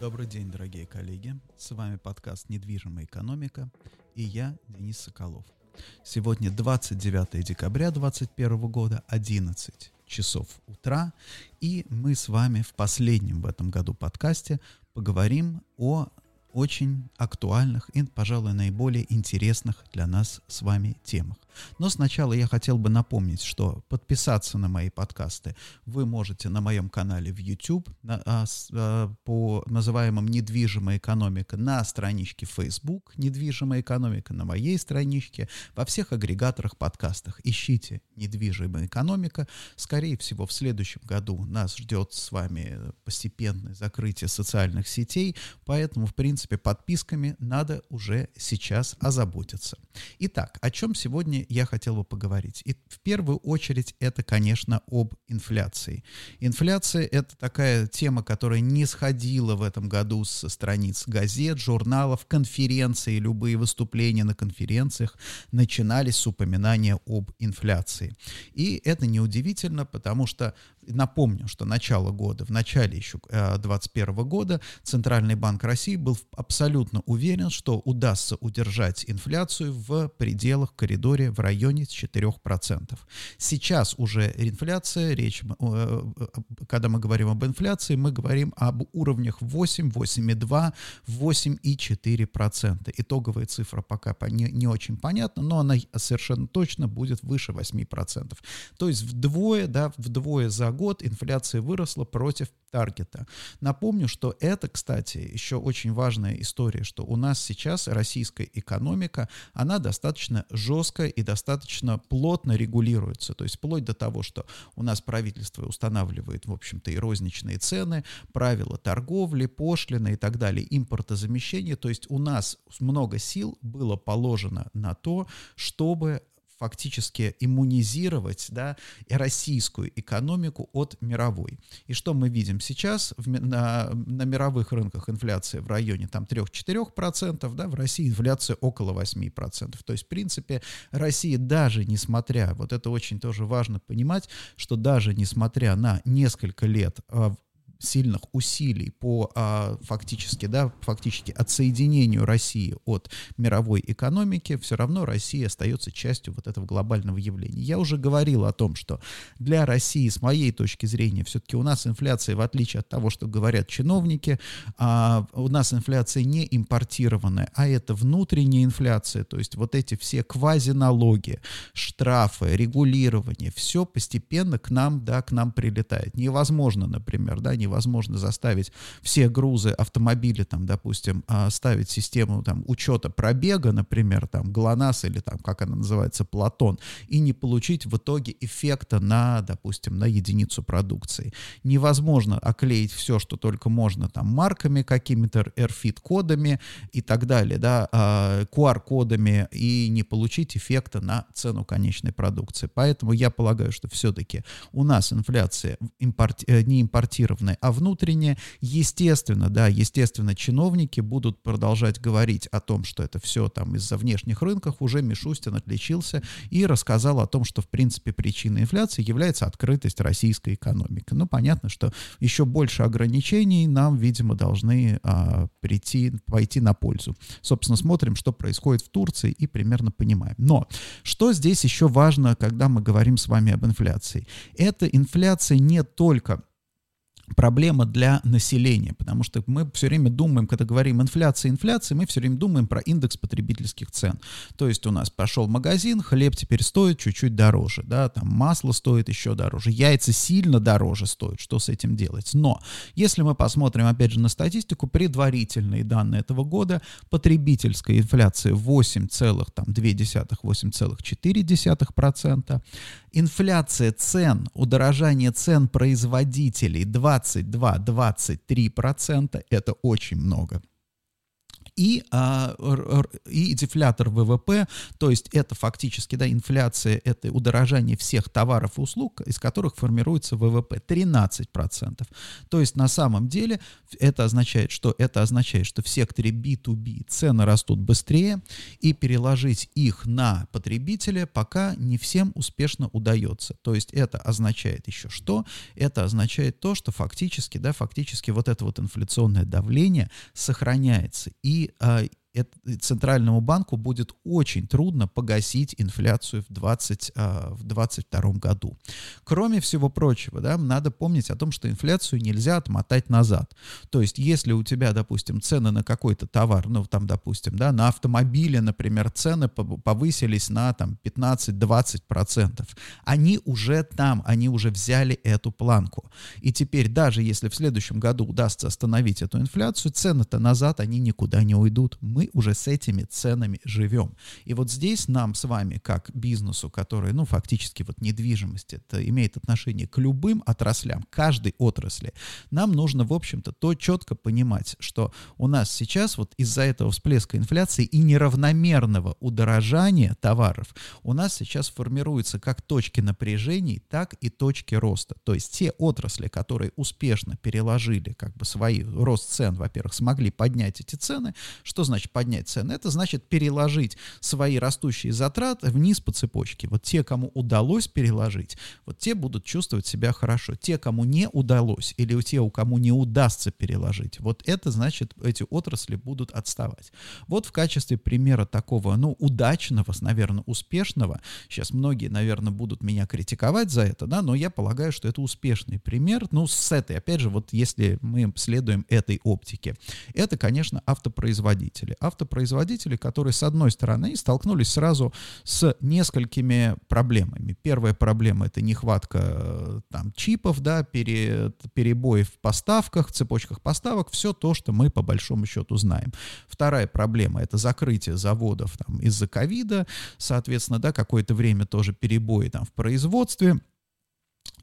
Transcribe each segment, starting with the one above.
Добрый день, дорогие коллеги. С вами подкаст «Недвижимая экономика» и я, Денис Соколов. Сегодня 29 декабря 2021 года, 11 часов утра, и мы с вами в последнем в этом году подкасте поговорим о очень актуальных и, пожалуй, наиболее интересных для нас с вами темах. Но сначала я хотел бы напомнить, что подписаться на мои подкасты вы можете на моем канале в YouTube на, а, с, а, по называемым «Недвижимая экономика» на страничке Facebook «Недвижимая экономика», на моей страничке, во всех агрегаторах подкастах. Ищите «Недвижимая экономика». Скорее всего, в следующем году нас ждет с вами постепенное закрытие социальных сетей, поэтому, в принципе, подписками надо уже сейчас озаботиться. Итак, о чем сегодня я хотел бы поговорить. И в первую очередь это, конечно, об инфляции. Инфляция — это такая тема, которая не сходила в этом году со страниц газет, журналов, конференций, любые выступления на конференциях начинались с упоминания об инфляции. И это неудивительно, потому что Напомню, что начало года, в начале еще 2021 э, года Центральный банк России был абсолютно уверен, что удастся удержать инфляцию в пределах в коридоре в районе 4%. Сейчас уже инфляция, речь, э, э, когда мы говорим об инфляции, мы говорим об уровнях 8, 8,2, 8,4%. Итоговая цифра пока не, не очень понятна, но она совершенно точно будет выше 8%. То есть вдвое, да, вдвое за год инфляция выросла против таргета. Напомню, что это, кстати, еще очень важная история, что у нас сейчас российская экономика, она достаточно жесткая и достаточно плотно регулируется. То есть вплоть до того, что у нас правительство устанавливает, в общем-то, и розничные цены, правила торговли, пошлины и так далее, импортозамещение. То есть у нас много сил было положено на то, чтобы фактически иммунизировать да, российскую экономику от мировой. И что мы видим сейчас? В, на, на мировых рынках инфляция в районе там, 3-4%, да, в России инфляция около 8%. То есть, в принципе, Россия даже несмотря, вот это очень тоже важно понимать, что даже несмотря на несколько лет а, сильных усилий по а, фактически, да, фактически отсоединению России от мировой экономики, все равно Россия остается частью вот этого глобального явления. Я уже говорил о том, что для России, с моей точки зрения, все-таки у нас инфляция, в отличие от того, что говорят чиновники, а, у нас инфляция не импортированная, а это внутренняя инфляция, то есть вот эти все квазиналоги, штрафы, регулирование, все постепенно к нам, да, к нам прилетает. Невозможно, например, да, невозможно невозможно заставить все грузы автомобиля, там, допустим, а, ставить систему там, учета пробега, например, там, ГЛОНАСС или там, как она называется, Платон, и не получить в итоге эффекта на, допустим, на единицу продукции. Невозможно оклеить все, что только можно, там, марками какими-то, RFID-кодами и так далее, да, QR-кодами, а, и не получить эффекта на цену конечной продукции. Поэтому я полагаю, что все-таки у нас инфляция импорт, э, не импортированная, а внутреннее. Естественно, да, естественно, чиновники будут продолжать говорить о том, что это все там из-за внешних рынков. Уже Мишустин отличился и рассказал о том, что, в принципе, причиной инфляции является открытость российской экономики. Ну, понятно, что еще больше ограничений нам, видимо, должны а, прийти, пойти на пользу. Собственно, смотрим, что происходит в Турции и примерно понимаем. Но что здесь еще важно, когда мы говорим с вами об инфляции? Это инфляция не только проблема для населения, потому что мы все время думаем, когда говорим инфляция, инфляция, мы все время думаем про индекс потребительских цен. То есть у нас пошел магазин, хлеб теперь стоит чуть-чуть дороже, да, там масло стоит еще дороже, яйца сильно дороже стоят, что с этим делать? Но если мы посмотрим, опять же, на статистику, предварительные данные этого года, потребительская инфляция 8,2-8,4%, инфляция цен, удорожание цен производителей 22-23%, это очень много. И, а, и дефлятор ВВП, то есть это фактически, да, инфляция, это удорожание всех товаров и услуг, из которых формируется ВВП, 13%. То есть на самом деле это означает, что это означает, что в секторе B2B цены растут быстрее, и переложить их на потребителя пока не всем успешно удается. То есть это означает еще что? Это означает то, что фактически, да, фактически вот это вот инфляционное давление сохраняется. И а, Центральному банку будет очень трудно погасить инфляцию в 2022 а, году. Кроме всего прочего, да, надо помнить о том, что инфляцию нельзя отмотать назад. То есть, если у тебя, допустим, цены на какой-то товар, ну, там, допустим, да, на автомобили, например, цены повысились на там 15-20%, они уже там, они уже взяли эту планку. И теперь, даже если в следующем году удастся остановить эту инфляцию, цены-то назад, они никуда не уйдут. Мы уже с этими ценами живем. И вот здесь нам с вами, как бизнесу, который, ну, фактически вот недвижимость, это имеет отношение к любым отраслям, каждой отрасли, нам нужно, в общем-то, то четко понимать, что у нас сейчас вот из-за этого всплеска инфляции и неравномерного удорожания товаров у нас сейчас формируются как точки напряжений, так и точки роста. То есть те отрасли, которые успешно переложили как бы свои рост цен, во-первых, смогли поднять эти цены, что значит поднять цены, это значит переложить свои растущие затраты вниз по цепочке. Вот те, кому удалось переложить, вот те будут чувствовать себя хорошо. Те, кому не удалось, или те, у кому не удастся переложить, вот это значит, эти отрасли будут отставать. Вот в качестве примера такого, ну, удачного, наверное, успешного, сейчас многие, наверное, будут меня критиковать за это, да, но я полагаю, что это успешный пример, ну, с этой, опять же, вот если мы следуем этой оптике, это, конечно, автопроизводители автопроизводители, которые, с одной стороны, столкнулись сразу с несколькими проблемами. Первая проблема — это нехватка э, там, чипов, да, пере, перебои в поставках, цепочках поставок, все то, что мы по большому счету знаем. Вторая проблема — это закрытие заводов там, из-за ковида, соответственно, да, какое-то время тоже перебои там, в производстве —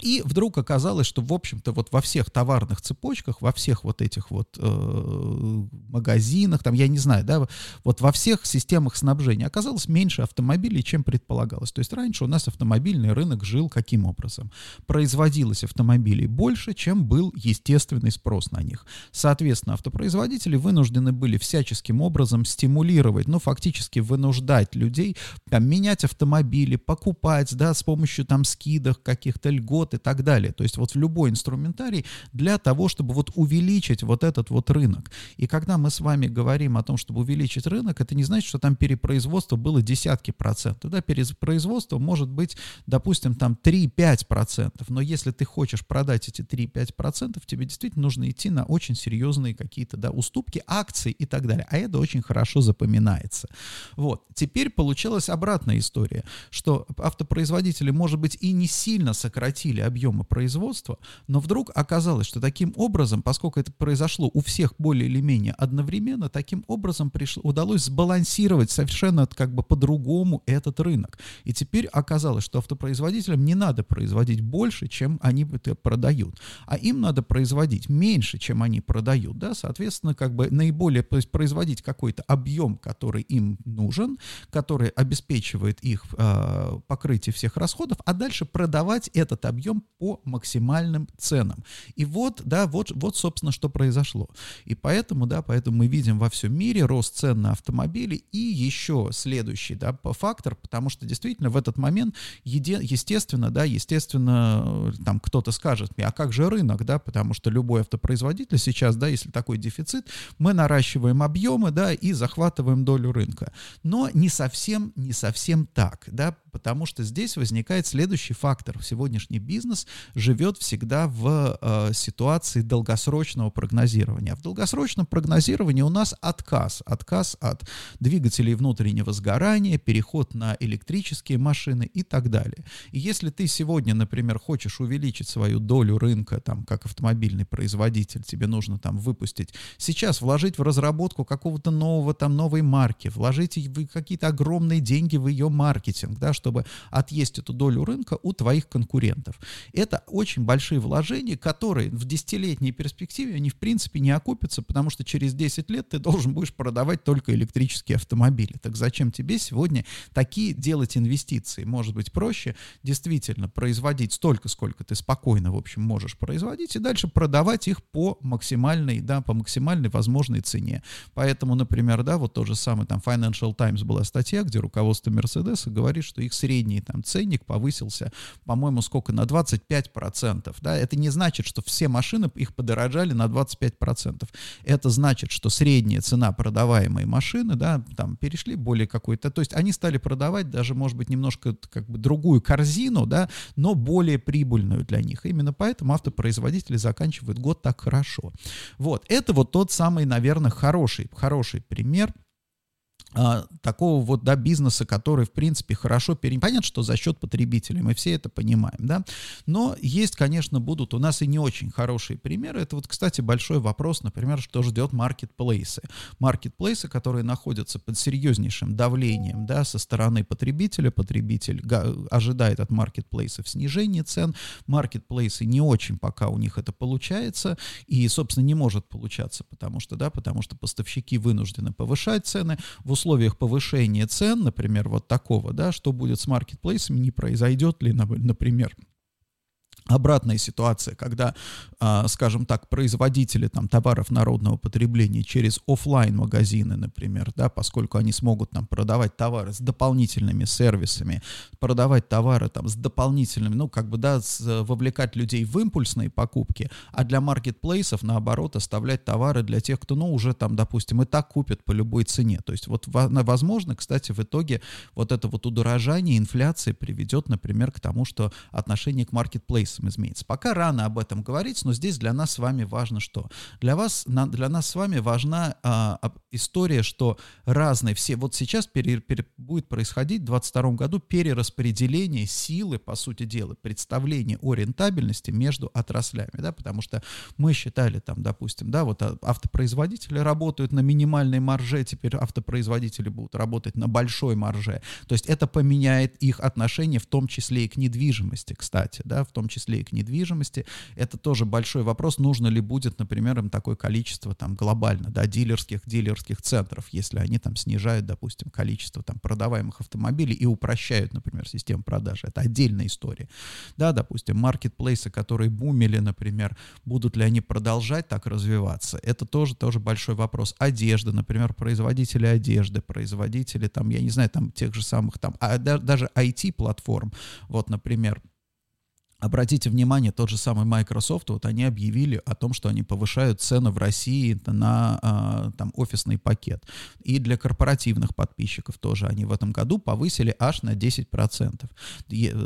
и вдруг оказалось, что, в общем-то, вот во всех товарных цепочках, во всех вот этих вот э, магазинах, там, я не знаю, да, вот во всех системах снабжения оказалось меньше автомобилей, чем предполагалось. То есть раньше у нас автомобильный рынок жил каким образом? Производилось автомобилей больше, чем был естественный спрос на них. Соответственно, автопроизводители вынуждены были всяческим образом стимулировать, ну, фактически вынуждать людей там, менять автомобили, покупать, да, с помощью там скидок, каких-то льгот, и так далее. То есть вот в любой инструментарий для того, чтобы вот увеличить вот этот вот рынок. И когда мы с вами говорим о том, чтобы увеличить рынок, это не значит, что там перепроизводство было десятки процентов. Да, перепроизводство может быть, допустим, там 3-5 процентов. Но если ты хочешь продать эти 3-5 процентов, тебе действительно нужно идти на очень серьезные какие-то да, уступки, акции и так далее. А это очень хорошо запоминается. Вот. Теперь получилась обратная история, что автопроизводители, может быть, и не сильно сократили объемы производства, но вдруг оказалось, что таким образом, поскольку это произошло у всех более или менее одновременно, таким образом пришло, удалось сбалансировать совершенно как бы по-другому этот рынок. И теперь оказалось, что автопроизводителям не надо производить больше, чем они это продают, а им надо производить меньше, чем они продают, да, соответственно, как бы наиболее, то есть производить какой-то объем, который им нужен, который обеспечивает их э, покрытие всех расходов, а дальше продавать этот объем по максимальным ценам. И вот, да, вот, вот, собственно, что произошло. И поэтому, да, поэтому мы видим во всем мире рост цен на автомобили и еще следующий, да, фактор, потому что действительно в этот момент, еде, естественно, да, естественно, там кто-то скажет мне, а как же рынок, да, потому что любой автопроизводитель сейчас, да, если такой дефицит, мы наращиваем объемы, да, и захватываем долю рынка. Но не совсем, не совсем так, да, потому что здесь возникает следующий фактор. Сегодняшний бизнес живет всегда в э, ситуации долгосрочного прогнозирования. В долгосрочном прогнозировании у нас отказ. Отказ от двигателей внутреннего сгорания, переход на электрические машины и так далее. И если ты сегодня, например, хочешь увеличить свою долю рынка, там, как автомобильный производитель, тебе нужно там выпустить, сейчас вложить в разработку какого-то нового, там, новой марки, вложить какие-то огромные деньги в ее маркетинг, да, чтобы отъесть эту долю рынка у твоих конкурентов. Это очень большие вложения, которые в десятилетней перспективе, они в принципе не окупятся, потому что через 10 лет ты должен будешь продавать только электрические автомобили. Так зачем тебе сегодня такие делать инвестиции? Может быть проще действительно производить столько, сколько ты спокойно, в общем, можешь производить, и дальше продавать их по максимальной, да, по максимальной возможной цене. Поэтому, например, да, вот то же самое, там, Financial Times была статья, где руководство Мерседеса говорит, что их средний там ценник повысился, по-моему, сколько, на 25%, да, это не значит, что все машины их подорожали на 25%. Это значит, что средняя цена продаваемой машины, да, там, перешли более какой-то, то есть они стали продавать даже, может быть, немножко как бы другую корзину, да, но более прибыльную для них. Именно поэтому автопроизводители заканчивают год так хорошо. Вот, это вот тот самый, наверное, хороший, хороший пример а, такого вот, да, бизнеса, который, в принципе, хорошо пере... Понятно, что за счет потребителей, мы все это понимаем, да, но есть, конечно, будут у нас и не очень хорошие примеры. Это вот, кстати, большой вопрос, например, что ждет маркетплейсы. Маркетплейсы, которые находятся под серьезнейшим давлением, да, со стороны потребителя, потребитель ожидает от маркетплейсов снижения цен, маркетплейсы не очень пока у них это получается, и, собственно, не может получаться, потому что, да, потому что поставщики вынуждены повышать цены, в условиях повышения цен, например, вот такого, да, что будет с маркетплейсами, не произойдет ли, например, обратная ситуация, когда, а, скажем так, производители там, товаров народного потребления через офлайн магазины например, да, поскольку они смогут там, продавать товары с дополнительными сервисами, продавать товары там, с дополнительными, ну, как бы, да, с, вовлекать людей в импульсные покупки, а для маркетплейсов, наоборот, оставлять товары для тех, кто, ну, уже там, допустим, и так купит по любой цене. То есть вот, возможно, кстати, в итоге вот это вот удорожание, инфляции приведет, например, к тому, что отношение к маркетплейсам вопросам изменится. Пока рано об этом говорить, но здесь для нас с вами важно что? Для вас, для нас с вами важна а, история, что разные все, вот сейчас пере, пере, будет происходить в 2022 году перераспределение силы, по сути дела, представление о рентабельности между отраслями, да, потому что мы считали там, допустим, да, вот а, автопроизводители работают на минимальной марже, теперь автопроизводители будут работать на большой марже, то есть это поменяет их отношение в том числе и к недвижимости, кстати, да, в том числе числе и к недвижимости. Это тоже большой вопрос, нужно ли будет, например, им такое количество там глобально, да, дилерских, дилерских центров, если они там снижают, допустим, количество там продаваемых автомобилей и упрощают, например, систему продажи. Это отдельная история. Да, допустим, маркетплейсы, которые бумили, например, будут ли они продолжать так развиваться? Это тоже, тоже большой вопрос. Одежда, например, производители одежды, производители там, я не знаю, там тех же самых там, а, даже IT-платформ, вот, например, Обратите внимание, тот же самый Microsoft, вот они объявили о том, что они повышают цены в России на а, там офисный пакет. И для корпоративных подписчиков тоже они в этом году повысили аж на 10%.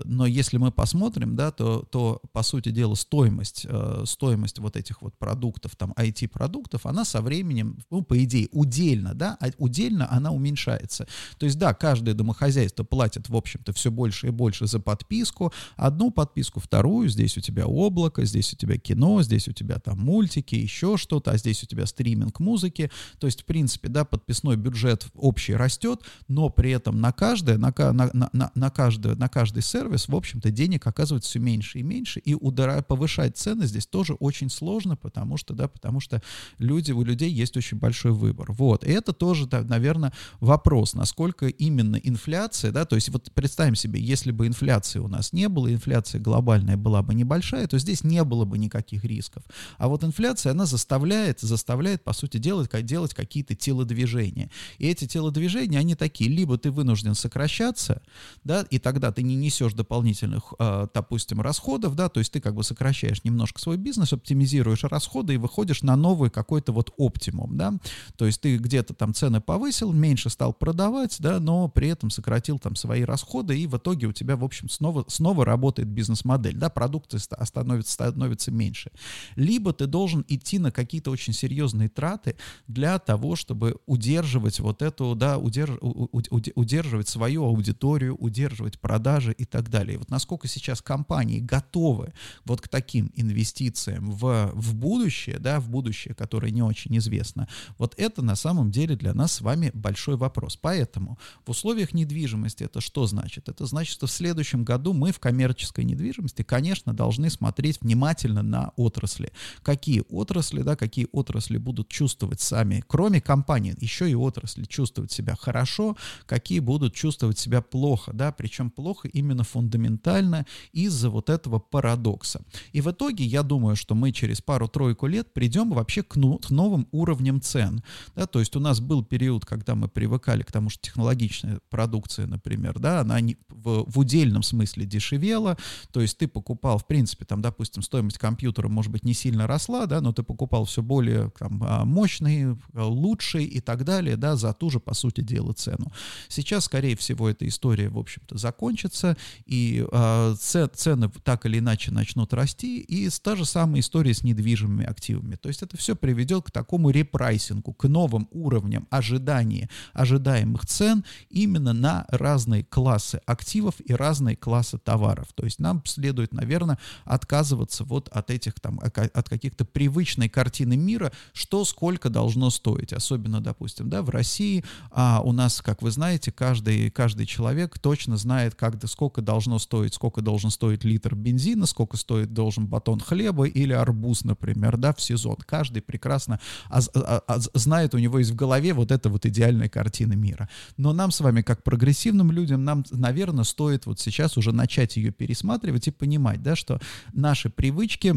Но если мы посмотрим, да, то, то по сути дела стоимость, э, стоимость вот этих вот продуктов, там IT-продуктов, она со временем, ну, по идее, удельно, да, а удельно она уменьшается. То есть, да, каждое домохозяйство платит, в общем-то, все больше и больше за подписку. Одну подписку вторую, здесь у тебя облако, здесь у тебя кино, здесь у тебя там мультики, еще что-то, а здесь у тебя стриминг музыки. То есть, в принципе, да, подписной бюджет общий растет, но при этом на каждое, на, на, на, на, каждое, на каждый сервис, в общем-то, денег оказывается все меньше и меньше, и удара, повышать цены здесь тоже очень сложно, потому что, да, потому что люди, у людей есть очень большой выбор. Вот, и это тоже, да, наверное, вопрос, насколько именно инфляция, да, то есть вот представим себе, если бы инфляции у нас не было, инфляция глобальная, глобальная была бы небольшая, то здесь не было бы никаких рисков. А вот инфляция, она заставляет, заставляет, по сути, делать, делать какие-то телодвижения. И эти телодвижения, они такие, либо ты вынужден сокращаться, да, и тогда ты не несешь дополнительных, э, допустим, расходов, да, то есть ты как бы сокращаешь немножко свой бизнес, оптимизируешь расходы и выходишь на новый какой-то вот оптимум, да, то есть ты где-то там цены повысил, меньше стал продавать, да, но при этом сократил там свои расходы, и в итоге у тебя, в общем, снова, снова работает бизнес-модель модель, да, продукции становится, становится меньше. Либо ты должен идти на какие-то очень серьезные траты для того, чтобы удерживать вот эту, да, удерж, удерживать свою аудиторию, удерживать продажи и так далее. Вот насколько сейчас компании готовы вот к таким инвестициям в, в будущее, да, в будущее, которое не очень известно, вот это на самом деле для нас с вами большой вопрос. Поэтому в условиях недвижимости это что значит? Это значит, что в следующем году мы в коммерческой недвижимости, конечно, должны смотреть внимательно на отрасли. Какие отрасли, да, какие отрасли будут чувствовать сами, кроме компаний, еще и отрасли чувствовать себя хорошо, какие будут чувствовать себя плохо, да, причем плохо именно фундаментально из-за вот этого парадокса. И в итоге я думаю, что мы через пару-тройку лет придем вообще к, ну, к новым уровням цен. Да, то есть у нас был период, когда мы привыкали к тому, что технологичная продукция, например, да, она не, в, в удельном смысле дешевела, то есть ты покупал, в принципе, там, допустим, стоимость компьютера, может быть, не сильно росла, да, но ты покупал все более там, а, мощный, лучший и так далее, да, за ту же, по сути дела, цену. Сейчас, скорее всего, эта история, в общем-то, закончится, и э, цены так или иначе начнут расти, и та же самая история с недвижимыми активами. То есть это все приведет к такому repricing у, к новым уровням ожидания, ожидаемых цен именно на разные классы активов и разные классы товаров. То есть нам следует, наверное, отказываться вот от этих там, от каких-то привычной картины мира, что сколько должно стоить. Особенно, допустим, да, в России а у нас, как вы знаете, каждый, каждый человек точно знает, как, сколько должно стоить, сколько должен стоить литр бензина, сколько стоит должен батон хлеба или арбуз, например, да, в сезон. Каждый прекрасно а, а, а, знает, у него есть в голове вот эта вот идеальная картина мира. Но нам с вами, как прогрессивным людям, нам, наверное, стоит вот сейчас уже начать ее пересматривать и понимать, да, что наши привычки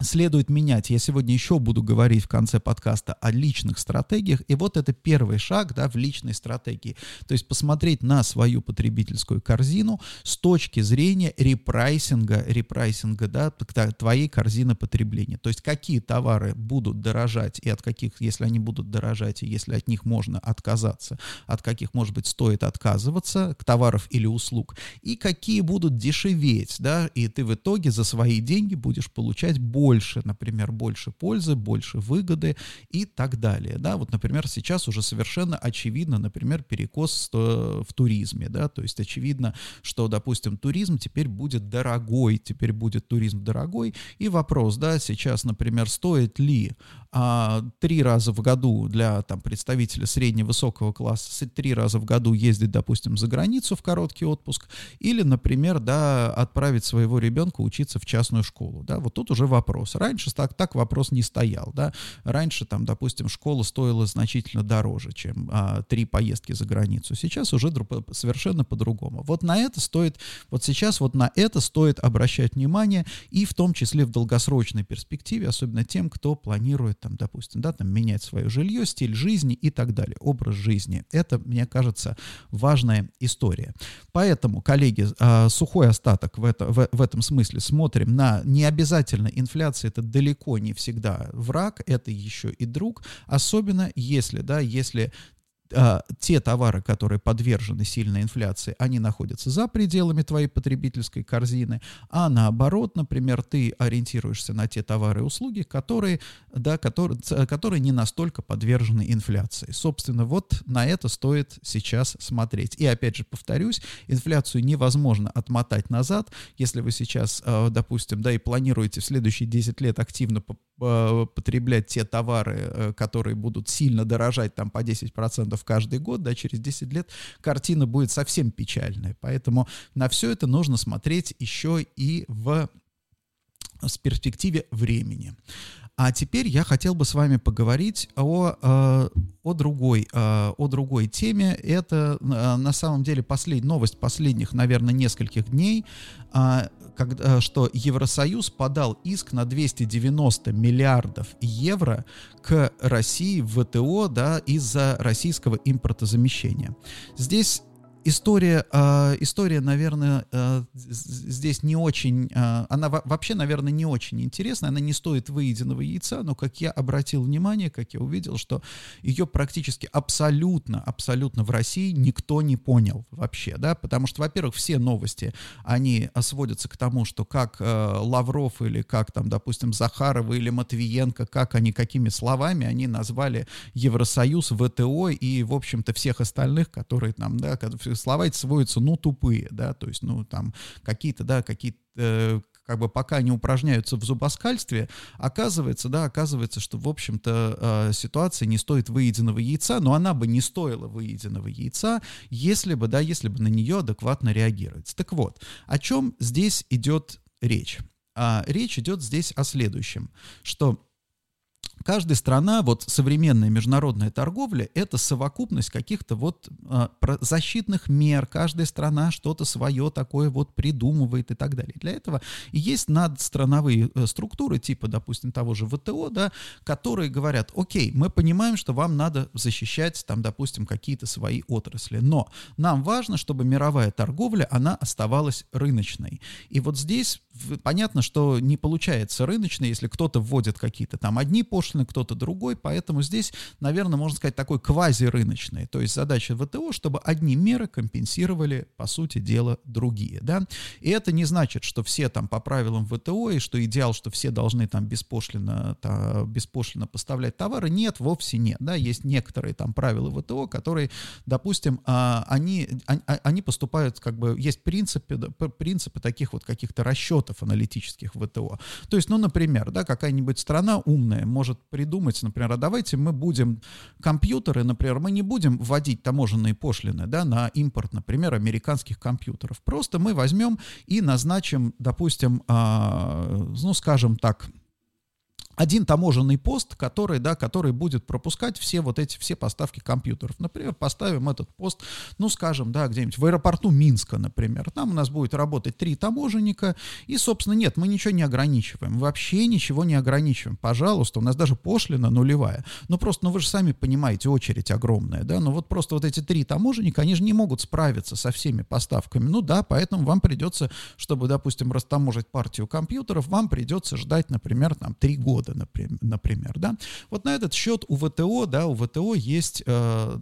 следует менять. Я сегодня еще буду говорить в конце подкаста о личных стратегиях, и вот это первый шаг да, в личной стратегии. То есть посмотреть на свою потребительскую корзину с точки зрения repricing а, repricing а да, твоей корзины потребления. То есть какие товары будут дорожать, и от каких, если они будут дорожать, и если от них можно отказаться, от каких, может быть, стоит отказываться, к товаров или услуг, и какие будут дешеветь, да, и ты в итоге за свои деньги будешь получать больше больше, например, больше пользы, больше выгоды и так далее. Да, вот, например, сейчас уже совершенно очевидно, например, перекос в туризме, да, то есть очевидно, что, допустим, туризм теперь будет дорогой, теперь будет туризм дорогой, и вопрос, да, сейчас, например, стоит ли а, три раза в году для там представителя средне-высокого класса, три раза в году ездить, допустим, за границу в короткий отпуск, или, например, да, отправить своего ребенка учиться в частную школу, да, вот тут уже вопрос вопрос. Раньше так, так вопрос не стоял, да. Раньше там, допустим, школа стоила значительно дороже, чем а, три поездки за границу. Сейчас уже совершенно по-другому. Вот на это стоит, вот сейчас вот на это стоит обращать внимание и в том числе в долгосрочной перспективе, особенно тем, кто планирует там, допустим, да, там менять свое жилье, стиль жизни и так далее, образ жизни. Это, мне кажется, важная история. Поэтому, коллеги, а, сухой остаток в, это, в, в этом смысле смотрим на не обязательно инфляцию, инфляция это далеко не всегда враг, это еще и друг, особенно если, да, если те товары, которые подвержены сильной инфляции, они находятся за пределами твоей потребительской корзины, а наоборот, например, ты ориентируешься на те товары и услуги, которые, да, которые, которые не настолько подвержены инфляции. Собственно, вот на это стоит сейчас смотреть. И опять же повторюсь, инфляцию невозможно отмотать назад. Если вы сейчас, а, допустим, да, и планируете в следующие 10 лет активно а, потреблять те товары, э, которые будут сильно дорожать там по 10% каждый год, да, через 10 лет картина будет совсем печальная. Поэтому на все это нужно смотреть еще и в с перспективе времени. А теперь я хотел бы с вами поговорить о, э, о, другой, э, о другой теме. Это на самом деле послед, новость последних, наверное, нескольких дней когда, э, что Евросоюз подал иск на 290 миллиардов евро к России в ВТО да, из-за российского импортозамещения. Здесь история, э, история, наверное, э, здесь не очень, э, она вообще, наверное, не очень интересная, она не стоит выеденного яйца, но как я обратил внимание, как я увидел, что ее практически абсолютно, абсолютно в России никто не понял вообще, да, потому что, во-первых, все новости, они сводятся к тому, что как Лавров или как там, допустим, Захарова или Матвиенко, как они, какими словами они назвали Евросоюз, ВТО и, в общем-то, всех остальных, которые там, да, слова эти сводятся, ну, тупые, да, то есть, ну, там, какие-то, да, какие-то э, как бы пока не упражняются в зубоскальстве, оказывается, да, оказывается, что, в общем-то, э, ситуация не стоит выеденного яйца, но она бы не стоила выеденного яйца, если бы, да, если бы на нее адекватно реагировать. Так вот, о чем здесь идет речь? А, речь идет здесь о следующем, что каждая страна, вот современная международная торговля, это совокупность каких-то вот э, защитных мер. Каждая страна что-то свое такое вот придумывает и так далее. Для этого есть надстрановые э, структуры, типа, допустим, того же ВТО, да, которые говорят, окей, мы понимаем, что вам надо защищать, там, допустим, какие-то свои отрасли, но нам важно, чтобы мировая торговля, она оставалась рыночной. И вот здесь понятно, что не получается рыночной, если кто-то вводит какие-то там одни пошлины, кто-то другой, поэтому здесь, наверное, можно сказать, такой квазирыночный. То есть задача ВТО, чтобы одни меры компенсировали, по сути дела, другие, да. И это не значит, что все там по правилам ВТО, и что идеал, что все должны там беспошлино, та, беспошлино поставлять товары, нет, вовсе нет, да, есть некоторые там правила ВТО, которые, допустим, а, они, они, они поступают, как бы, есть принципы, принципы таких вот каких-то расчетов аналитических ВТО. То есть, ну, например, да, какая-нибудь страна умная может придумать, например, а давайте мы будем компьютеры, например, мы не будем вводить таможенные пошлины да, на импорт, например, американских компьютеров. Просто мы возьмем и назначим, допустим, э, ну, скажем так, один таможенный пост, который, да, который будет пропускать все вот эти, все поставки компьютеров. Например, поставим этот пост, ну, скажем, да, где-нибудь в аэропорту Минска, например. Там у нас будет работать три таможенника, и, собственно, нет, мы ничего не ограничиваем, вообще ничего не ограничиваем. Пожалуйста, у нас даже пошлина нулевая. Ну, просто, ну, вы же сами понимаете, очередь огромная, да, ну, вот просто вот эти три таможенника, они же не могут справиться со всеми поставками. Ну, да, поэтому вам придется, чтобы, допустим, растаможить партию компьютеров, вам придется ждать, например, там, три года года, например, да. Вот на этот счет у ВТО, да, у ВТО есть э,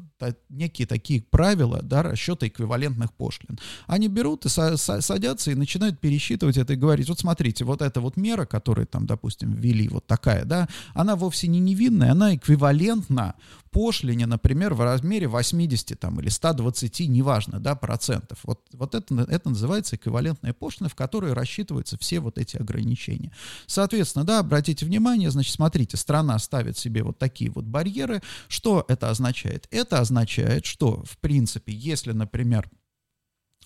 некие такие правила, да, расчета эквивалентных пошлин. Они берут и са садятся и начинают пересчитывать это и говорить, вот смотрите, вот эта вот мера, которую там, допустим, ввели, вот такая, да, она вовсе не невинная, она эквивалентна пошлине, например, в размере 80 там, или 120, неважно, да, процентов. Вот, вот это, это называется эквивалентная пошлина, в которой рассчитываются все вот эти ограничения. Соответственно, да, обратите внимание, значит, смотрите, страна ставит себе вот такие вот барьеры. Что это означает? Это означает, что, в принципе, если, например,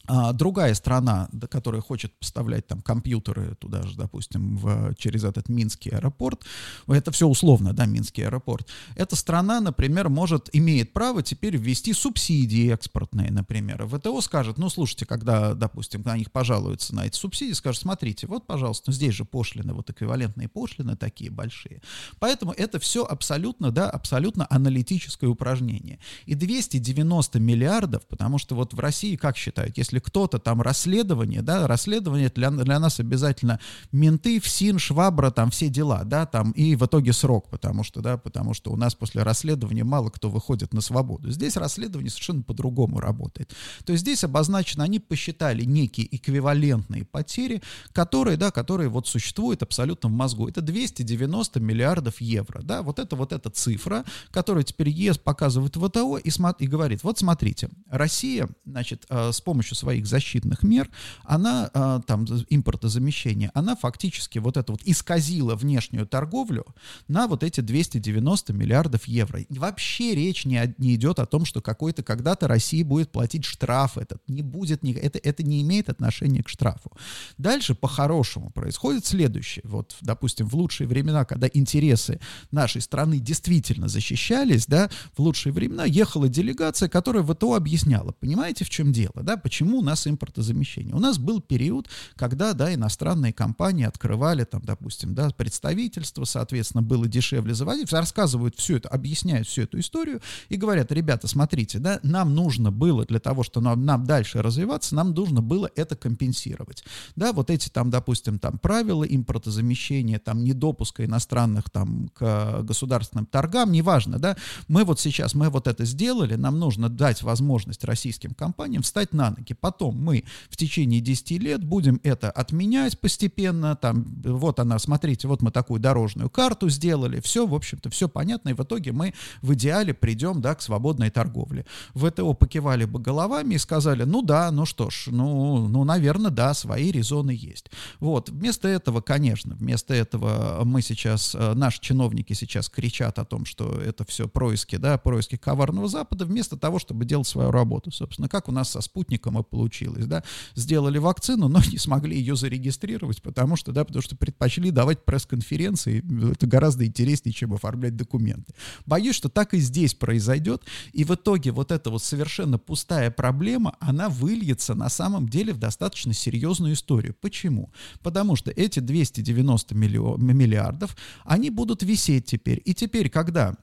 а другая страна, которая хочет поставлять там компьютеры туда же, допустим, в, через этот Минский аэропорт, это все условно, да, Минский аэропорт, эта страна, например, может, имеет право теперь ввести субсидии экспортные, например. ВТО скажет, ну, слушайте, когда, допустим, на них пожалуются на эти субсидии, скажет, смотрите, вот, пожалуйста, здесь же пошлины, вот эквивалентные пошлины такие большие. Поэтому это все абсолютно, да, абсолютно аналитическое упражнение. И 290 миллиардов, потому что вот в России, как считают, если если кто-то там расследование, да, расследование для, для нас обязательно менты, ФСИН, Швабра, там все дела, да, там и в итоге срок, потому что, да, потому что у нас после расследования мало кто выходит на свободу. Здесь расследование совершенно по-другому работает. То есть здесь обозначено, они посчитали некие эквивалентные потери, которые, да, которые вот существуют абсолютно в мозгу. Это 290 миллиардов евро, да, вот это вот эта цифра, которую теперь ЕС показывает ВТО и, и говорит, вот смотрите, Россия, значит, э, с помощью своих защитных мер, она, а, там, импортозамещение, она фактически вот это вот исказила внешнюю торговлю на вот эти 290 миллиардов евро. И вообще речь не, не идет о том, что какой-то когда-то Россия будет платить штраф этот. Не будет, ни, это, это не имеет отношения к штрафу. Дальше по-хорошему происходит следующее. Вот, допустим, в лучшие времена, когда интересы нашей страны действительно защищались, да, в лучшие времена ехала делегация, которая ВТО объясняла, понимаете, в чем дело, да, почему Почему у нас импортозамещение? У нас был период, когда, да, иностранные компании открывали, там, допустим, да, представительство, соответственно, было дешевле заводить, рассказывают все это, объясняют всю эту историю и говорят, ребята, смотрите, да, нам нужно было для того, чтобы нам, нам дальше развиваться, нам нужно было это компенсировать. Да, вот эти там, допустим, там правила импортозамещения, там недопуска иностранных там к государственным торгам, неважно, да, мы вот сейчас, мы вот это сделали, нам нужно дать возможность российским компаниям встать на ноги. Потом мы в течение 10 лет будем это отменять постепенно, там, вот она, смотрите, вот мы такую дорожную карту сделали, все, в общем-то, все понятно, и в итоге мы в идеале придем, да, к свободной торговле. ВТО покивали бы головами и сказали, ну да, ну что ж, ну, ну, наверное, да, свои резоны есть. Вот, вместо этого, конечно, вместо этого мы сейчас, э, наши чиновники сейчас кричат о том, что это все происки, да, происки коварного Запада, вместо того, чтобы делать свою работу, собственно, как у нас со спутником и получилось, да, сделали вакцину, но не смогли ее зарегистрировать, потому что, да, потому что предпочли давать пресс-конференции, это гораздо интереснее, чем оформлять документы. Боюсь, что так и здесь произойдет, и в итоге вот эта вот совершенно пустая проблема, она выльется на самом деле в достаточно серьезную историю. Почему? Потому что эти 290 миллиардов, они будут висеть теперь. И теперь, когда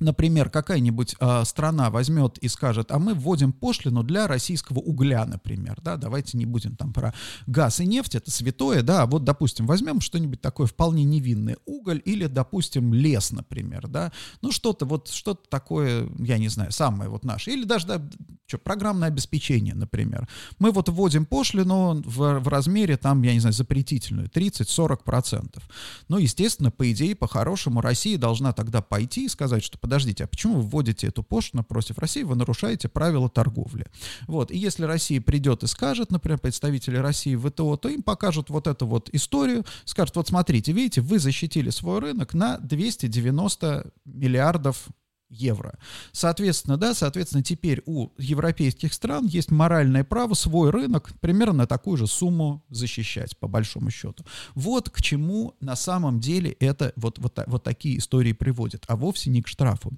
например, какая-нибудь э, страна возьмет и скажет, а мы вводим пошлину для российского угля, например, да, давайте не будем там про газ и нефть, это святое, да, вот, допустим, возьмем что-нибудь такое вполне невинное, уголь или, допустим, лес, например, да, ну что-то вот, что-то такое, я не знаю, самое вот наше, или даже, да, что, программное обеспечение, например. Мы вот вводим пошлину в, в размере, там, я не знаю, запретительную, 30-40%. Ну, естественно, по идее, по-хорошему, Россия должна тогда пойти и сказать, что подождите, а почему вы вводите эту пошлину против России, вы нарушаете правила торговли. Вот, и если Россия придет и скажет, например, представители России в ВТО, то им покажут вот эту вот историю, скажут, вот смотрите, видите, вы защитили свой рынок на 290 миллиардов евро. Соответственно, да, соответственно, теперь у европейских стран есть моральное право свой рынок примерно такую же сумму защищать, по большому счету. Вот к чему на самом деле это вот, вот, вот такие истории приводят, а вовсе не к штрафу.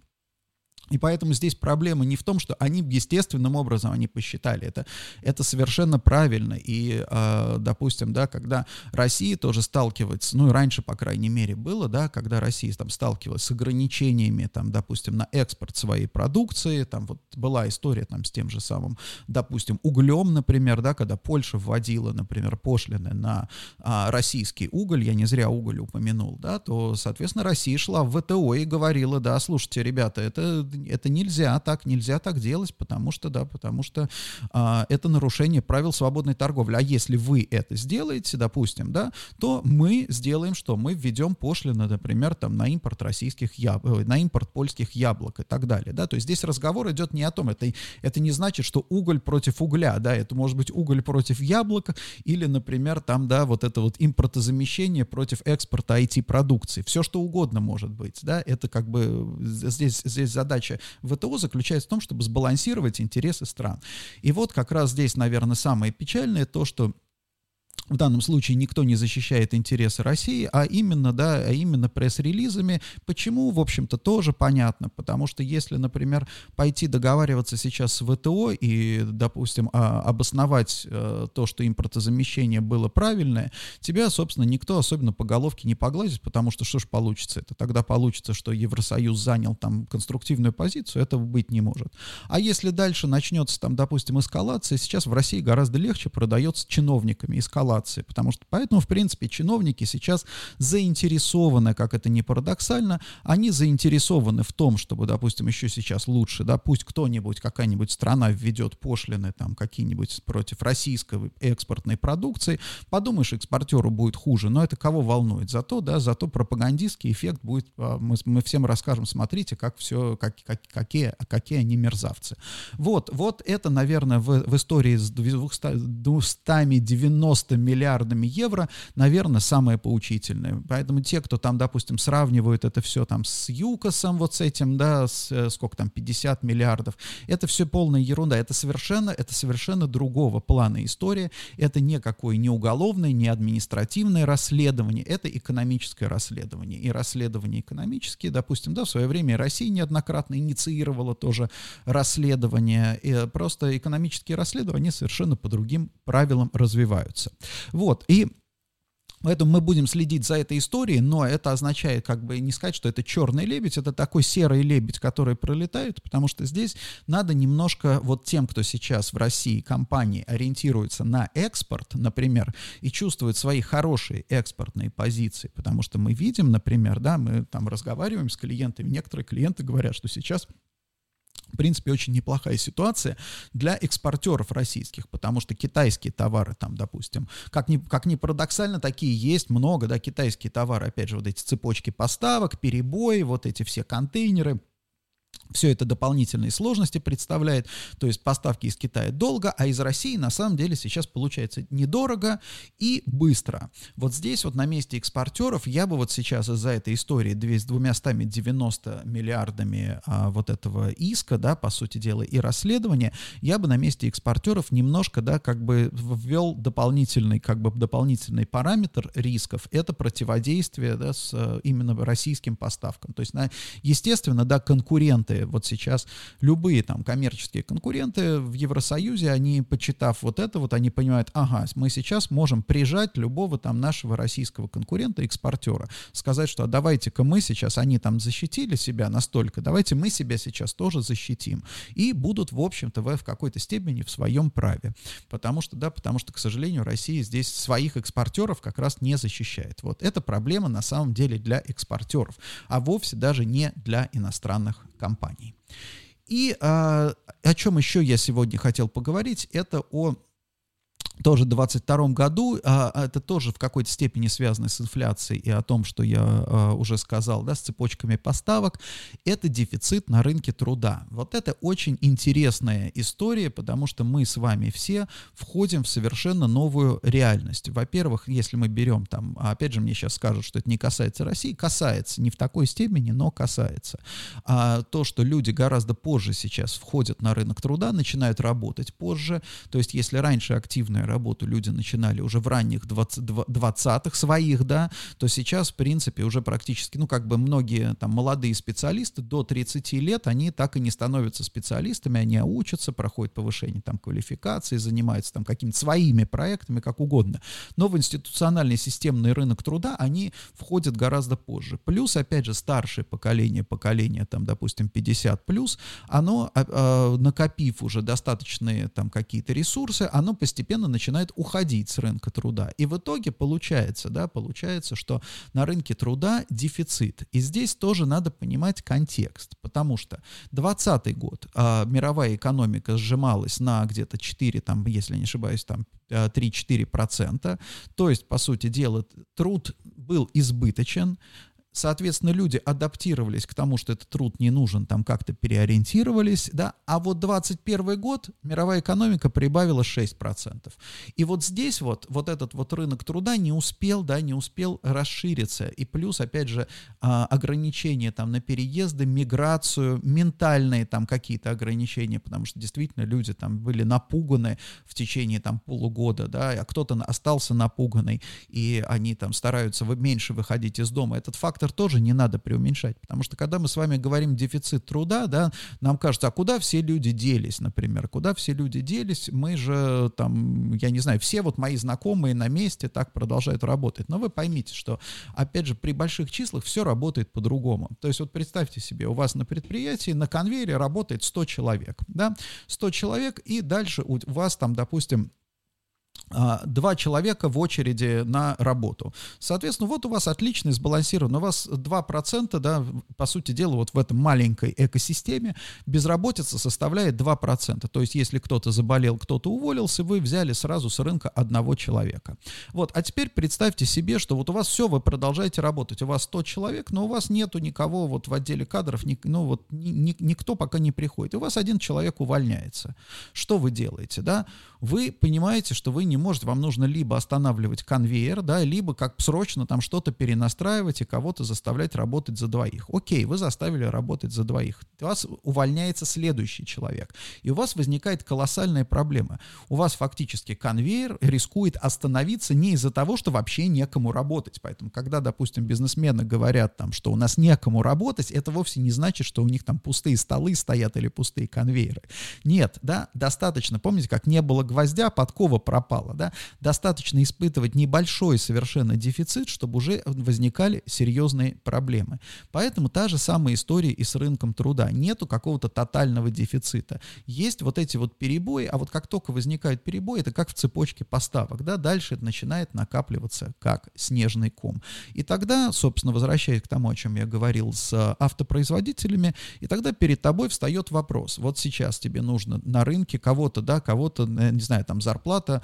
И поэтому здесь проблема не в том, что они естественным образом они посчитали это. Это совершенно правильно. И, э, допустим, да, когда Россия тоже сталкивается, ну и раньше, по крайней мере, было, да, когда Россия там сталкивалась с ограничениями, там, допустим, на экспорт своей продукции, там вот была история там с тем же самым, допустим, углем, например, да, когда Польша вводила, например, пошлины на а, российский уголь, я не зря уголь упомянул, да, то, соответственно, Россия шла в ВТО и говорила, да, слушайте, ребята, это это нельзя так, нельзя так делать, потому что, да, потому что а, это нарушение правил свободной торговли. А если вы это сделаете, допустим, да, то мы сделаем что? Мы введем пошлины, например, там, на импорт российских яблок, на импорт польских яблок и так далее, да, то есть здесь разговор идет не о том, это, это не значит, что уголь против угля, да, это может быть уголь против яблока или, например, там, да, вот это вот импортозамещение против экспорта IT-продукции, все что угодно может быть, да, это как бы здесь, здесь задача задача ВТО заключается в том, чтобы сбалансировать интересы стран. И вот как раз здесь, наверное, самое печальное то, что в данном случае никто не защищает интересы России, а именно, да, а именно пресс-релизами. Почему, в общем-то, тоже понятно, потому что если, например, пойти договариваться сейчас с ВТО и, допустим, а, обосновать э, то, что импортозамещение было правильное, тебя, собственно, никто особенно по головке не погладит, потому что что ж получится это? Тогда получится, что Евросоюз занял там конструктивную позицию, этого быть не может. А если дальше начнется там, допустим, эскалация, сейчас в России гораздо легче продается чиновниками эскалация эскалации, потому что поэтому, в принципе, чиновники сейчас заинтересованы, как это не парадоксально, они заинтересованы в том, чтобы, допустим, еще сейчас лучше, да, пусть кто-нибудь, какая-нибудь страна введет пошлины там какие-нибудь против российской экспортной продукции, подумаешь, экспортеру будет хуже, но это кого волнует? Зато, да, зато пропагандистский эффект будет, а, мы, мы всем расскажем, смотрите, как все, как, как, какие, какие они мерзавцы. Вот, вот это, наверное, в, в истории с 290 90 миллиардами евро, наверное, самое поучительное. Поэтому те, кто там, допустим, сравнивают это все там с ЮКОСом, вот с этим, да, с, э, сколько там, 50 миллиардов, это все полная ерунда. Это совершенно, это совершенно другого плана история. Это никакое не уголовное, не административное расследование, это экономическое расследование. И расследования экономические, допустим, да, в свое время Россия неоднократно инициировала тоже расследование. И просто экономические расследования совершенно по другим правилам развиваются. Вот, и Поэтому мы будем следить за этой историей, но это означает как бы не сказать, что это черный лебедь, это такой серый лебедь, который пролетает, потому что здесь надо немножко вот тем, кто сейчас в России компании ориентируется на экспорт, например, и чувствует свои хорошие экспортные позиции, потому что мы видим, например, да, мы там разговариваем с клиентами, некоторые клиенты говорят, что сейчас в принципе, очень неплохая ситуация для экспортеров российских, потому что китайские товары там, допустим, как ни, как ни парадоксально, такие есть много, да, китайские товары, опять же, вот эти цепочки поставок, перебои, вот эти все контейнеры – все это дополнительные сложности представляет, то есть поставки из Китая долго, а из России на самом деле сейчас получается недорого и быстро. Вот здесь вот на месте экспортеров я бы вот сейчас из-за этой истории с 290 миллиардами а, вот этого иска, да, по сути дела, и расследования, я бы на месте экспортеров немножко, да, как бы ввел дополнительный, как бы дополнительный параметр рисков, это противодействие, да, с именно российским поставкам. То есть, на, естественно, да, конкуренты вот сейчас любые там коммерческие конкуренты в Евросоюзе, они, почитав вот это, вот они понимают, ага, мы сейчас можем прижать любого там нашего российского конкурента, экспортера, сказать, что а давайте-ка мы сейчас, они там защитили себя настолько, давайте мы себя сейчас тоже защитим. И будут, в общем-то, в, в какой-то степени в своем праве. Потому что, да, потому что, к сожалению, Россия здесь своих экспортеров как раз не защищает. Вот это проблема на самом деле для экспортеров, а вовсе даже не для иностранных компаний. И а, о чем еще я сегодня хотел поговорить, это о тоже в 2022 году, а, а, это тоже в какой-то степени связано с инфляцией и о том, что я а, уже сказал, да, с цепочками поставок, это дефицит на рынке труда. Вот это очень интересная история, потому что мы с вами все входим в совершенно новую реальность. Во-первых, если мы берем там, а опять же мне сейчас скажут, что это не касается России, касается, не в такой степени, но касается. А, то, что люди гораздо позже сейчас входят на рынок труда, начинают работать позже, то есть если раньше активная работу люди начинали уже в ранних 20, 20-х своих, да, то сейчас, в принципе, уже практически, ну, как бы многие там молодые специалисты до 30 лет, они так и не становятся специалистами, они учатся, проходят повышение там квалификации, занимаются там какими-то своими проектами, как угодно. Но в институциональный системный рынок труда они входят гораздо позже. Плюс, опять же, старшее поколение, поколение там, допустим, 50 плюс, оно, э, накопив уже достаточные там какие-то ресурсы, оно постепенно начинает уходить с рынка труда. И в итоге получается, да, получается, что на рынке труда дефицит. И здесь тоже надо понимать контекст, потому что 2020 год а, мировая экономика сжималась на где-то 4, там, если не ошибаюсь, там 3-4%. То есть, по сути дела, труд был избыточен, Соответственно, люди адаптировались к тому, что этот труд не нужен, там как-то переориентировались, да, а вот 21 год мировая экономика прибавила 6%. И вот здесь вот, вот этот вот рынок труда не успел, да, не успел расшириться. И плюс, опять же, а, ограничения там на переезды, миграцию, ментальные там какие-то ограничения, потому что действительно люди там были напуганы в течение там полугода, да, а кто-то остался напуганный, и они там стараются меньше выходить из дома. Этот факт фактор тоже не надо преуменьшать, потому что когда мы с вами говорим дефицит труда, да, нам кажется, а куда все люди делись, например, куда все люди делись, мы же там, я не знаю, все вот мои знакомые на месте так продолжают работать, но вы поймите, что, опять же, при больших числах все работает по-другому, то есть вот представьте себе, у вас на предприятии на конвейере работает 100 человек, да, 100 человек, и дальше у вас там, допустим, два человека в очереди на работу. Соответственно, вот у вас отличный сбалансирован. У вас 2%, да, по сути дела, вот в этом маленькой экосистеме безработица составляет 2%. То есть, если кто-то заболел, кто-то уволился, вы взяли сразу с рынка одного человека. Вот, а теперь представьте себе, что вот у вас все, вы продолжаете работать. У вас 100 человек, но у вас нету никого вот в отделе кадров, ни, ну вот ни, ни, никто пока не приходит. И у вас один человек увольняется. Что вы делаете, да? Вы понимаете, что вы не может, вам нужно либо останавливать конвейер, да, либо как срочно там что-то перенастраивать и кого-то заставлять работать за двоих. Окей, вы заставили работать за двоих. У вас увольняется следующий человек. И у вас возникает колоссальная проблема. У вас фактически конвейер рискует остановиться не из-за того, что вообще некому работать. Поэтому, когда, допустим, бизнесмены говорят там, что у нас некому работать, это вовсе не значит, что у них там пустые столы стоят или пустые конвейеры. Нет, да, достаточно, помните, как не было гвоздя, подкова пропала, да, достаточно испытывать небольшой совершенно дефицит, чтобы уже возникали серьезные проблемы. Поэтому та же самая история и с рынком труда. Нету какого-то тотального дефицита. Есть вот эти вот перебои, а вот как только возникают перебои, это как в цепочке поставок, да, дальше это начинает накапливаться как снежный ком. И тогда, собственно, возвращаясь к тому, о чем я говорил с автопроизводителями, и тогда перед тобой встает вопрос, вот сейчас тебе нужно на рынке кого-то, да, кого-то, э, не знаю, там зарплата,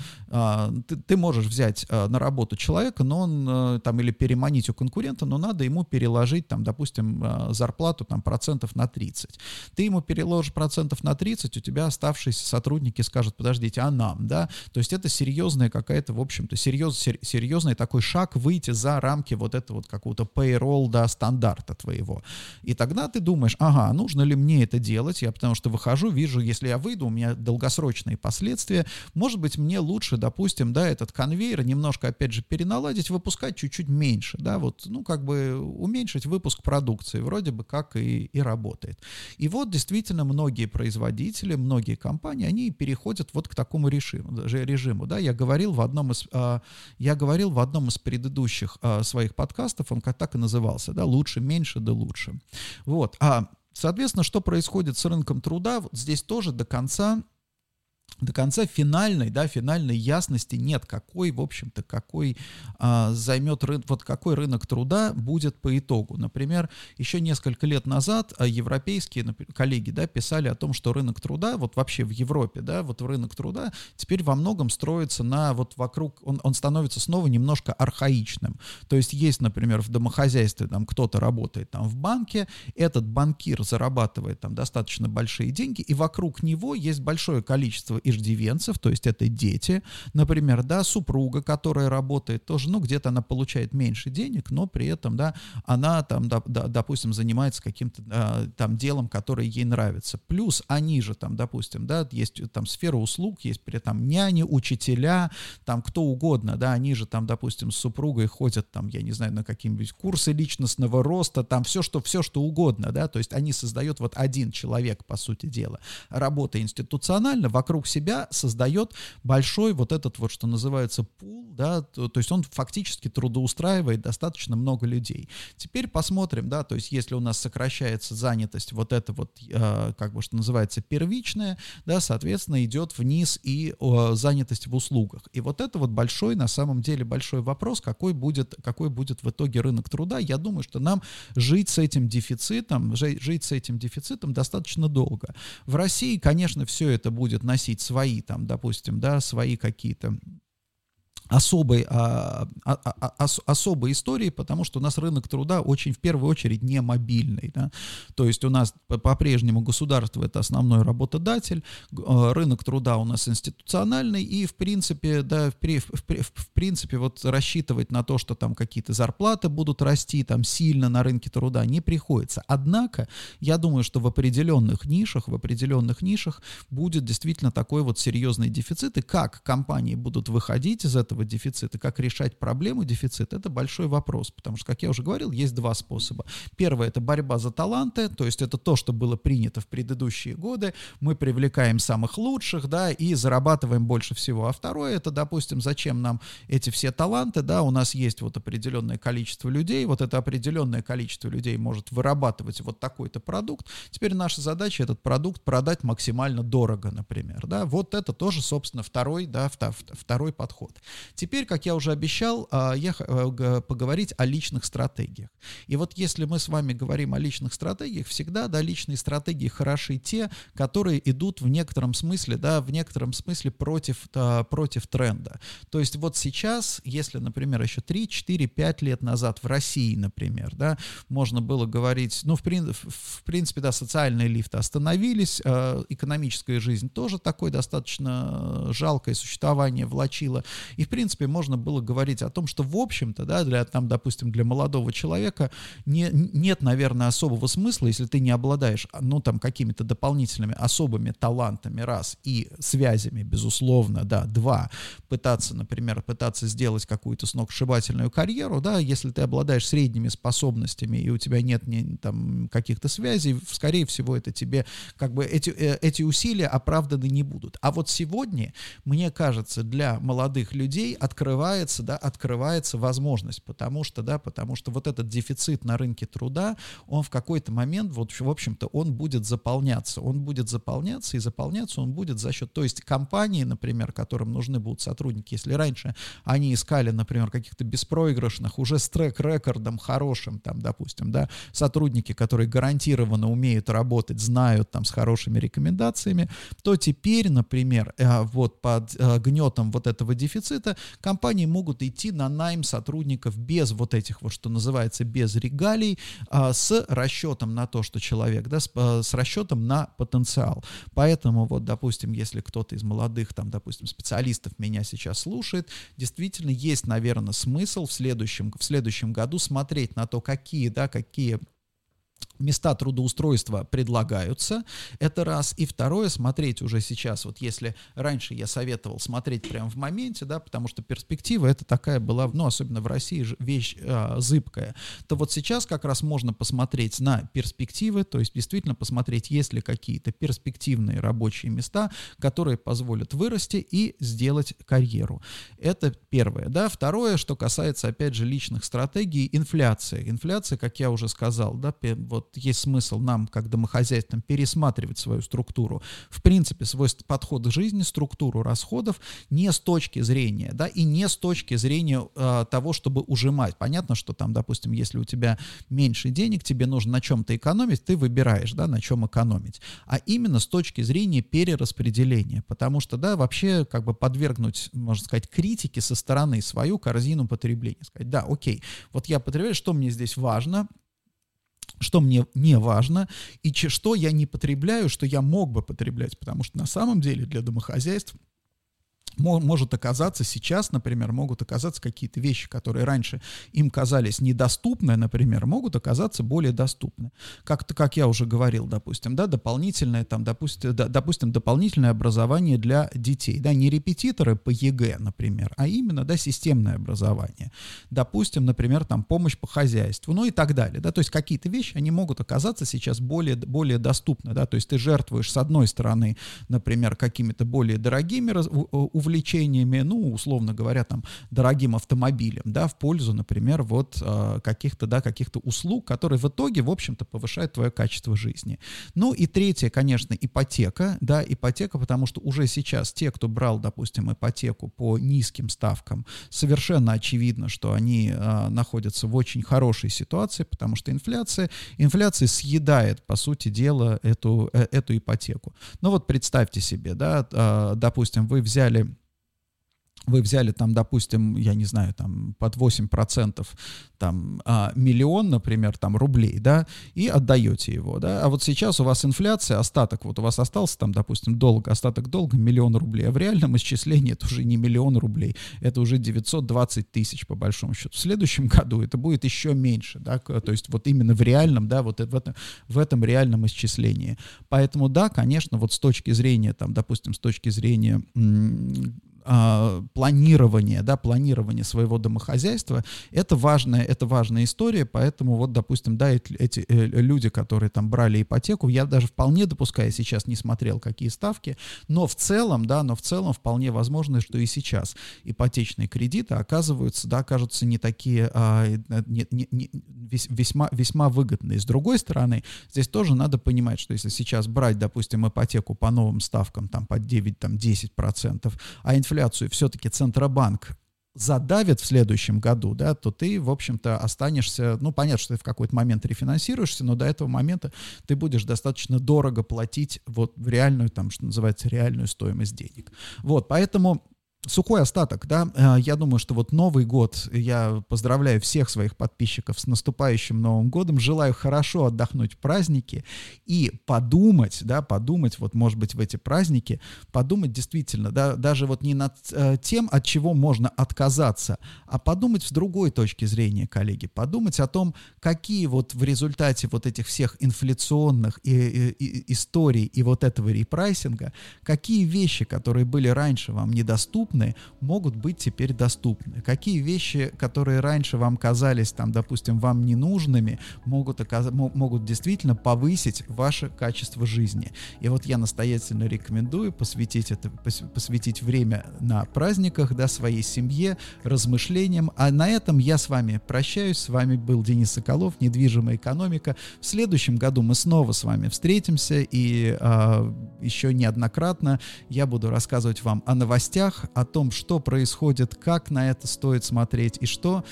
ты, ты можешь взять а, на работу человека, но он а, там или переманить у конкурента, но надо ему переложить там, допустим, а, зарплату там процентов на 30. Ты ему переложишь процентов на 30, у тебя оставшиеся сотрудники скажут, подождите, а нам, да? То есть это серьезная какая-то, в общем-то, серьез, серьезный такой шаг выйти за рамки вот этого вот какого-то payroll, да, стандарта твоего. И тогда ты думаешь, ага, нужно ли мне это делать? Я потому что выхожу, вижу, если я выйду, у меня долгосрочные последствия. Может быть, мне лучше, допустим, да, этот конвейер немножко, опять же, переналадить, выпускать чуть-чуть меньше, да, вот, ну, как бы уменьшить выпуск продукции, вроде бы как и, и работает. И вот действительно многие производители, многие компании, они переходят вот к такому режиму, режиму, да, я говорил в одном из, а, я говорил в одном из предыдущих а, своих подкастов, он как так и назывался, да, лучше, меньше, да лучше. Вот, а Соответственно, что происходит с рынком труда, вот здесь тоже до конца до конца финальной, да, финальной ясности нет, какой, в общем-то, какой а, займет рынок, вот какой рынок труда будет по итогу. Например, еще несколько лет назад а, европейские например, коллеги, да, писали о том, что рынок труда, вот вообще в Европе, да, вот рынок труда теперь во многом строится на вот вокруг, он, он становится снова немножко архаичным. То есть есть, например, в домохозяйстве там кто-то работает там в банке, этот банкир зарабатывает там достаточно большие деньги, и вокруг него есть большое количество иждивенцев, то есть это дети, например, да, супруга, которая работает тоже, ну, где-то она получает меньше денег, но при этом, да, она там, да, да, допустим, занимается каким-то а, там делом, которое ей нравится. Плюс они же там, допустим, да, есть там сфера услуг, есть при этом няни, учителя, там кто угодно, да, они же там, допустим, с супругой ходят там, я не знаю, на какие-нибудь курсы личностного роста, там все, что, все, что угодно, да, то есть они создают вот один человек, по сути дела, работа институционально, вокруг себя создает большой вот этот вот, что называется, пул, да, то, то есть он фактически трудоустраивает достаточно много людей. Теперь посмотрим, да, то есть если у нас сокращается занятость, вот это вот, э, как бы, что называется, первичная, да, соответственно, идет вниз и э, занятость в услугах. И вот это вот большой, на самом деле, большой вопрос, какой будет, какой будет в итоге рынок труда. Я думаю, что нам жить с этим дефицитом, жить с этим дефицитом достаточно долго. В России, конечно, все это будет носить свои, там, допустим, да, свои какие-то особой, а, а, а, а особой истории, потому что у нас рынок труда очень, в первую очередь, не мобильный. Да? То есть у нас по-прежнему государство — это основной работодатель, а, рынок труда у нас институциональный, и, в принципе, да, в, в, в, в принципе, вот рассчитывать на то, что там какие-то зарплаты будут расти там сильно на рынке труда, не приходится. Однако, я думаю, что в определенных нишах, в определенных нишах будет действительно такой вот серьезный дефицит, и как компании будут выходить из этого этого дефицита, как решать проблему дефицита, это большой вопрос, потому что, как я уже говорил, есть два способа. Первое — это борьба за таланты, то есть это то, что было принято в предыдущие годы, мы привлекаем самых лучших, да, и зарабатываем больше всего. А второе — это, допустим, зачем нам эти все таланты, да, у нас есть вот определенное количество людей, вот это определенное количество людей может вырабатывать вот такой-то продукт, теперь наша задача этот продукт продать максимально дорого, например, да, вот это тоже, собственно, второй, да, второй подход. Теперь, как я уже обещал, а, я э, поговорить о личных стратегиях. И вот если мы с вами говорим о личных стратегиях, всегда, да, личные стратегии хороши те, которые идут в некотором смысле, да, в некотором смысле против, да, против тренда. То есть вот сейчас, если, например, еще 3, 4, 5 лет назад в России, например, да, можно было говорить, ну, в, в принципе, да, социальные лифты остановились, э, экономическая жизнь тоже такое достаточно жалкое существование влачила. И, в принципе, можно было говорить о том, что, в общем-то, да, для, там, допустим, для молодого человека не, нет, наверное, особого смысла, если ты не обладаешь, ну, там, какими-то дополнительными особыми талантами, раз, и связями, безусловно, да, два, пытаться, например, пытаться сделать какую-то сногсшибательную карьеру, да, если ты обладаешь средними способностями и у тебя нет ни, там каких-то связей, скорее всего, это тебе, как бы, эти, э, эти усилия оправданы не будут. А вот сегодня, мне кажется, для молодых людей открывается, да, открывается возможность, потому что, да, потому что вот этот дефицит на рынке труда, он в какой-то момент, вот, в общем-то, он будет заполняться, он будет заполняться, и заполняться он будет за счет, то есть компании, например, которым нужны будут сотрудники, если раньше они искали, например, каких-то беспроигрышных, уже с трек-рекордом хорошим, там, допустим, да, сотрудники, которые гарантированно умеют работать, знают там с хорошими рекомендациями, то теперь, например, э, вот под э, гнетом вот этого дефицита компании могут идти на найм сотрудников без вот этих вот, что называется, без регалий, а, с расчетом на то, что человек, да, с, э, с расчетом на потенциал. Поэтому вот, допустим, если кто-то из молодых, там, допустим, специалистов меня сейчас слушает, действительно есть, наверное, смысл в следующем, в следующем году смотреть на то, какие, да, какие места трудоустройства предлагаются, это раз. И второе, смотреть уже сейчас, вот если раньше я советовал смотреть прямо в моменте, да, потому что перспектива это такая была, ну, особенно в России, вещь э, зыбкая, то вот сейчас как раз можно посмотреть на перспективы, то есть действительно посмотреть, есть ли какие-то перспективные рабочие места, которые позволят вырасти и сделать карьеру. Это первое, да. Второе, что касается, опять же, личных стратегий, инфляция. Инфляция, как я уже сказал, да, вот есть смысл нам, как домохозяйствам, пересматривать свою структуру, в принципе, свой подход к жизни, структуру расходов не с точки зрения, да, и не с точки зрения э, того, чтобы ужимать. Понятно, что там, допустим, если у тебя меньше денег, тебе нужно на чем-то экономить, ты выбираешь, да, на чем экономить. А именно с точки зрения перераспределения, потому что, да, вообще, как бы подвергнуть, можно сказать, критике со стороны свою корзину потребления. Сказать, да, окей, вот я потребляю, что мне здесь важно, что мне не важно, и что я не потребляю, что я мог бы потреблять, потому что на самом деле для домохозяйств может оказаться сейчас, например, могут оказаться какие-то вещи, которые раньше им казались недоступны, например, могут оказаться более доступны. Как-то, как я уже говорил, допустим, да, дополнительное, там, допустим, да, допустим, дополнительное образование для детей, да, не репетиторы по ЕГЭ, например, а именно, да, системное образование. Допустим, например, там, помощь по хозяйству, ну и так далее, да, то есть какие-то вещи, они могут оказаться сейчас более, более доступны, да, то есть ты жертвуешь, с одной стороны, например, какими-то более дорогими увлечениями, ну, условно говоря, там, дорогим автомобилем, да, в пользу, например, вот э, каких-то, да, каких-то услуг, которые в итоге, в общем-то, повышают твое качество жизни. Ну и третье, конечно, ипотека, да, ипотека, потому что уже сейчас те, кто брал, допустим, ипотеку по низким ставкам, совершенно очевидно, что они э, находятся в очень хорошей ситуации, потому что инфляция, инфляция съедает, по сути дела, эту, э, эту ипотеку. Ну вот представьте себе, да, э, допустим, вы взяли вы взяли там, допустим, я не знаю, там под 8% там а, миллион, например, там рублей, да, и отдаете его, да, а вот сейчас у вас инфляция, остаток, вот у вас остался там, допустим, долг, остаток долга миллион рублей, а в реальном исчислении это уже не миллион рублей, это уже 920 тысяч по большому счету. В следующем году это будет еще меньше, да, то есть вот именно в реальном, да, вот в этом, в этом реальном исчислении. Поэтому, да, конечно, вот с точки зрения, там, допустим, с точки зрения а, планирование, да, планирование своего домохозяйства, это важная, это важная история, поэтому вот, допустим, да, эти, э, люди, которые там брали ипотеку, я даже вполне допускаю, сейчас не смотрел, какие ставки, но в целом, да, но в целом вполне возможно, что и сейчас ипотечные кредиты оказываются, да, окажутся не такие, а, не, не, не, весьма, весьма выгодные. С другой стороны, здесь тоже надо понимать, что если сейчас брать, допустим, ипотеку по новым ставкам, там, под 9-10%, а инфляция инфляцию все-таки Центробанк задавит в следующем году, да, то ты, в общем-то, останешься, ну, понятно, что ты в какой-то момент рефинансируешься, но до этого момента ты будешь достаточно дорого платить вот в реальную, там, что называется, реальную стоимость денег. Вот, поэтому сухой остаток, да, э, я думаю, что вот Новый год, я поздравляю всех своих подписчиков с наступающим Новым годом, желаю хорошо отдохнуть в праздники и подумать, да, подумать, вот, может быть, в эти праздники, подумать действительно, да, даже вот не над э, тем, от чего можно отказаться, а подумать с другой точки зрения, коллеги, подумать о том, какие вот в результате вот этих всех инфляционных и, и, и историй и вот этого репрайсинга, какие вещи, которые были раньше вам недоступны, доступны, могут быть теперь доступны. Какие вещи, которые раньше вам казались, там, допустим, вам ненужными, могут, оказ... могут действительно повысить ваше качество жизни. И вот я настоятельно рекомендую посвятить, это, посвятить время на праздниках, да, своей семье, размышлениям. А на этом я с вами прощаюсь. С вами был Денис Соколов, недвижимая экономика. В следующем году мы снова с вами встретимся и э, еще неоднократно я буду рассказывать вам о новостях, о том, что происходит, как на это стоит смотреть и что,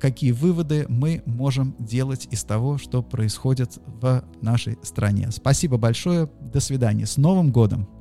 какие выводы мы можем делать из того, что происходит в нашей стране. Спасибо большое. До свидания. С Новым годом!